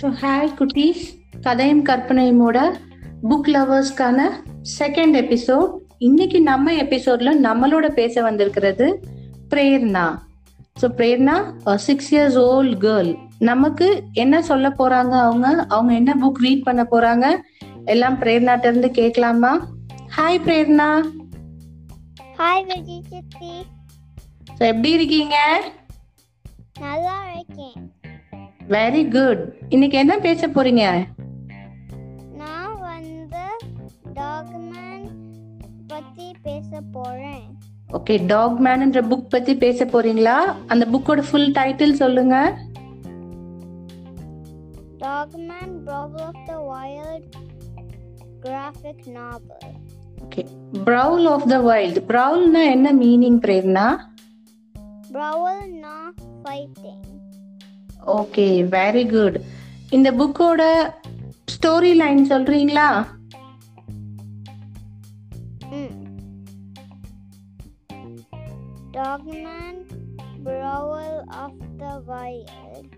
So hi குட்டீஸ் கதையும் கற்பனையுமோட புக் லவர்ஸ்க்கான செகண்ட் எபிசோட் இன்னைக்கு நம்ம எபிசோட்ல நம்மளோட பேச வந்திருக்கிறது Prerna so Prerna six years old girl நமக்கு என்ன சொல்ல போறாங்க அவங்க? அவங்க என்ன புக் ரீட் பண்ண போறாங்க? எல்லாம் பிரேர்னாட்ட இருந்து கேட்கலாமா? ஹாய் பிரேர்னா ஹாய் எப்படி இருக்கீங்க? நல்லா வெரி குட் இன்னைக்கு என்ன பேச போறீங்க? நான் வந்து டாக்மேன் பத்தி பேச போறேன். ஓகே டாக் மேன்ன்ற புக் பத்தி பேச போறீங்களா? அந்த புக்கோட ஃபுல் டைட்டில் சொல்லுங்க. Dog Man problem of the wild graphic novel okay brawl of the wild ப்ரவுல்னா என்ன மீனிங் பிரேர்னா ப்ரவல் நா ஃபைட்டிங் ஓகே வெரி குட் இந்த புக்கோட ஸ்டோரி லைன் சொல்றீங்களா? Dog Man brawl of the wild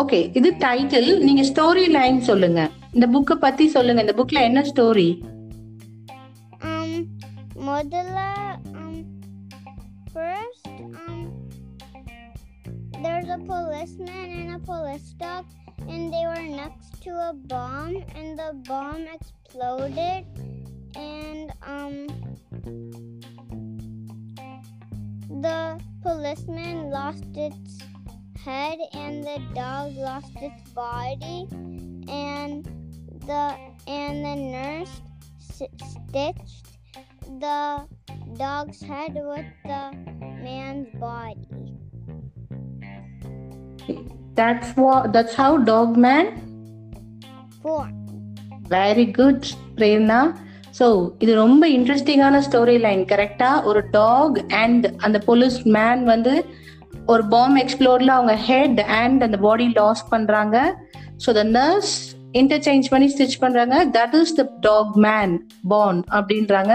okay இது டைட்டில் நீங்க ஸ்டோரி லைன் சொல்லுங்க. இந்த புக்கை பத்தி சொல்லுங்க. இந்த புக்ல என்ன ஸ்டோரி um முதல்ல um first um there's a policeman and a police dog and they were next to a bomb and the bomb exploded and um the policeman lost its head and the dog lost its body and the and the nurse s- stitched the dog's head with the man's body. That's that's how Dog Man Four. Very good Prerna so இது ரொம்ப இன்ட்ரெஸ்டிங்கான story line கரெக்டா ஒரு dog and அந்த police man வந்து ஒரு bomb எக்ஸ்ப்ளோர்ல அவங்க ஹெட் அண்ட் அந்த பாடி லாஸ் பண்றாங்க ஸோ த நர்ஸ் இன்டர்சேஞ்ச் பண்ணி ஸ்டிச் பண்றாங்க. That is the Dog Man born அப்படின்றாங்க.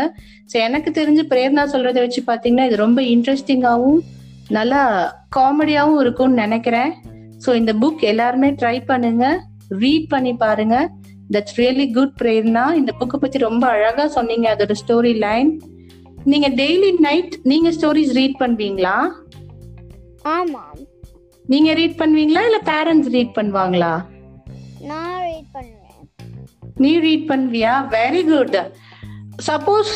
ஸோ எனக்கு தெரிஞ்சு பிரேர்னா சொல்றதை வச்சு பார்த்தீங்கன்னா இது ரொம்ப இன்ட்ரெஸ்டிங்காகவும் நல்லா காமெடியாகவும் இருக்கும்னு நினைக்கிறேன். ஸோ இந்த புக் எல்லாருமே ட்ரை பண்ணுங்க. ரீட் பண்ணி பாருங்க. தட்ஸ் ரியலி குட் பிரேர்னா இந்த புக்கை பத்தி ரொம்ப அழகா சொன்னீங்க அதோட ஸ்டோரி லைன் நீங்க டெய்லி நைட் நீங்க ஸ்டோரிஸ் ரீட் பண்ணுவீங்களா? ஆமாம். நீங்க ரீட் பண்ணுவீங்களா? இல்ல பேரண்ட்ஸ் ரீட் பண்ணுவாங்களா? பண்ணுவேன். நீ ரீட் பண்ணுவியா? வெரி குட் சப்போஸ்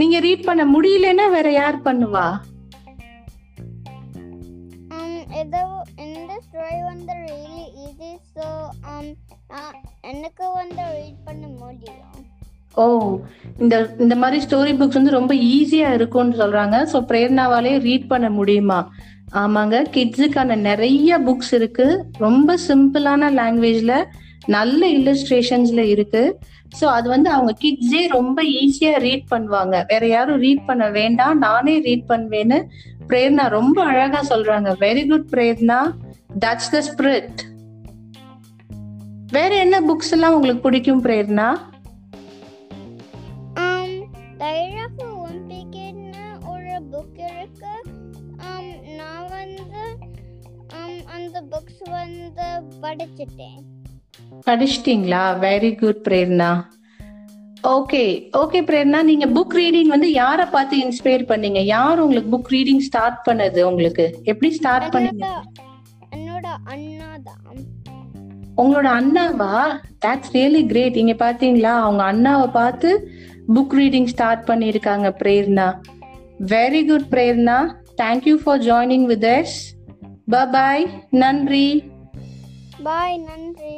நீங்க ரீட் பண்ண முடியலன்னா வேற யார் பண்ணுவா? Um இது இந்த ஸ்டோரி வந்து so um நான் எனக்கு வந்து ரீட் பண்ண முடியும். ஓ இந்த இந்த மாதிரி ஸ்டோரி புக்ஸ் வந்து ரொம்ப ஈஸியா இருக்கும்னு சொல்றாங்க. ஸோ பிரேர்னாவாலே ரீட் பண்ண முடியுமா? ஆமாங்க. கிட்ஸுக்கான நிறைய புக்ஸ் இருக்கு. ரொம்ப சிம்பிளான லாங்குவேஜ்ல நல்ல இல்லஸ்ட்ரேஷன்ஸ்ல இருக்கு. ஸோ அது வந்து அவங்க கிட்ஸே ரொம்ப ஈஸியா ரீட் பண்ணுவாங்க. வேற யாரும் ரீட் பண்ண வேண்டாம். நானே ரீட் பண்ணுவேன்னு பிரேர்னா ரொம்ப அழகா சொல்றாங்க. Very good Prerna. That's the spirit வேற என்ன புக்ஸ் எல்லாம் உங்களுக்கு பிடிக்கும் பிரேர்னா? படிச்சிட்டேன். படிச்சிட்டீங்களா? Very good Prerna okay okay Prerna நீங்க புக் ரீடிங் வந்து யாரை பார்த்து இன்ஸ்பயர் பண்ணீங்க? யார் உங்களுக்கு புக் ரீடிங் ஸ்டார்ட் பண்ணது உங்களுக்கு? எப்படி ஸ்டார்ட் பண்ணீங்க? என்னோட அண்ணா தான். உங்களோட அண்ணாவா? தட்ஸ் ரியலி கிரேட் இங்க பாத்தீங்களா அவங்க அண்ணாவை பார்த்து புக் ரீடிங் ஸ்டார்ட் பண்ணியிருக்காங்க Prerna very good Prerna thank you for joining with us bye நன்றி. பாய் நன்றி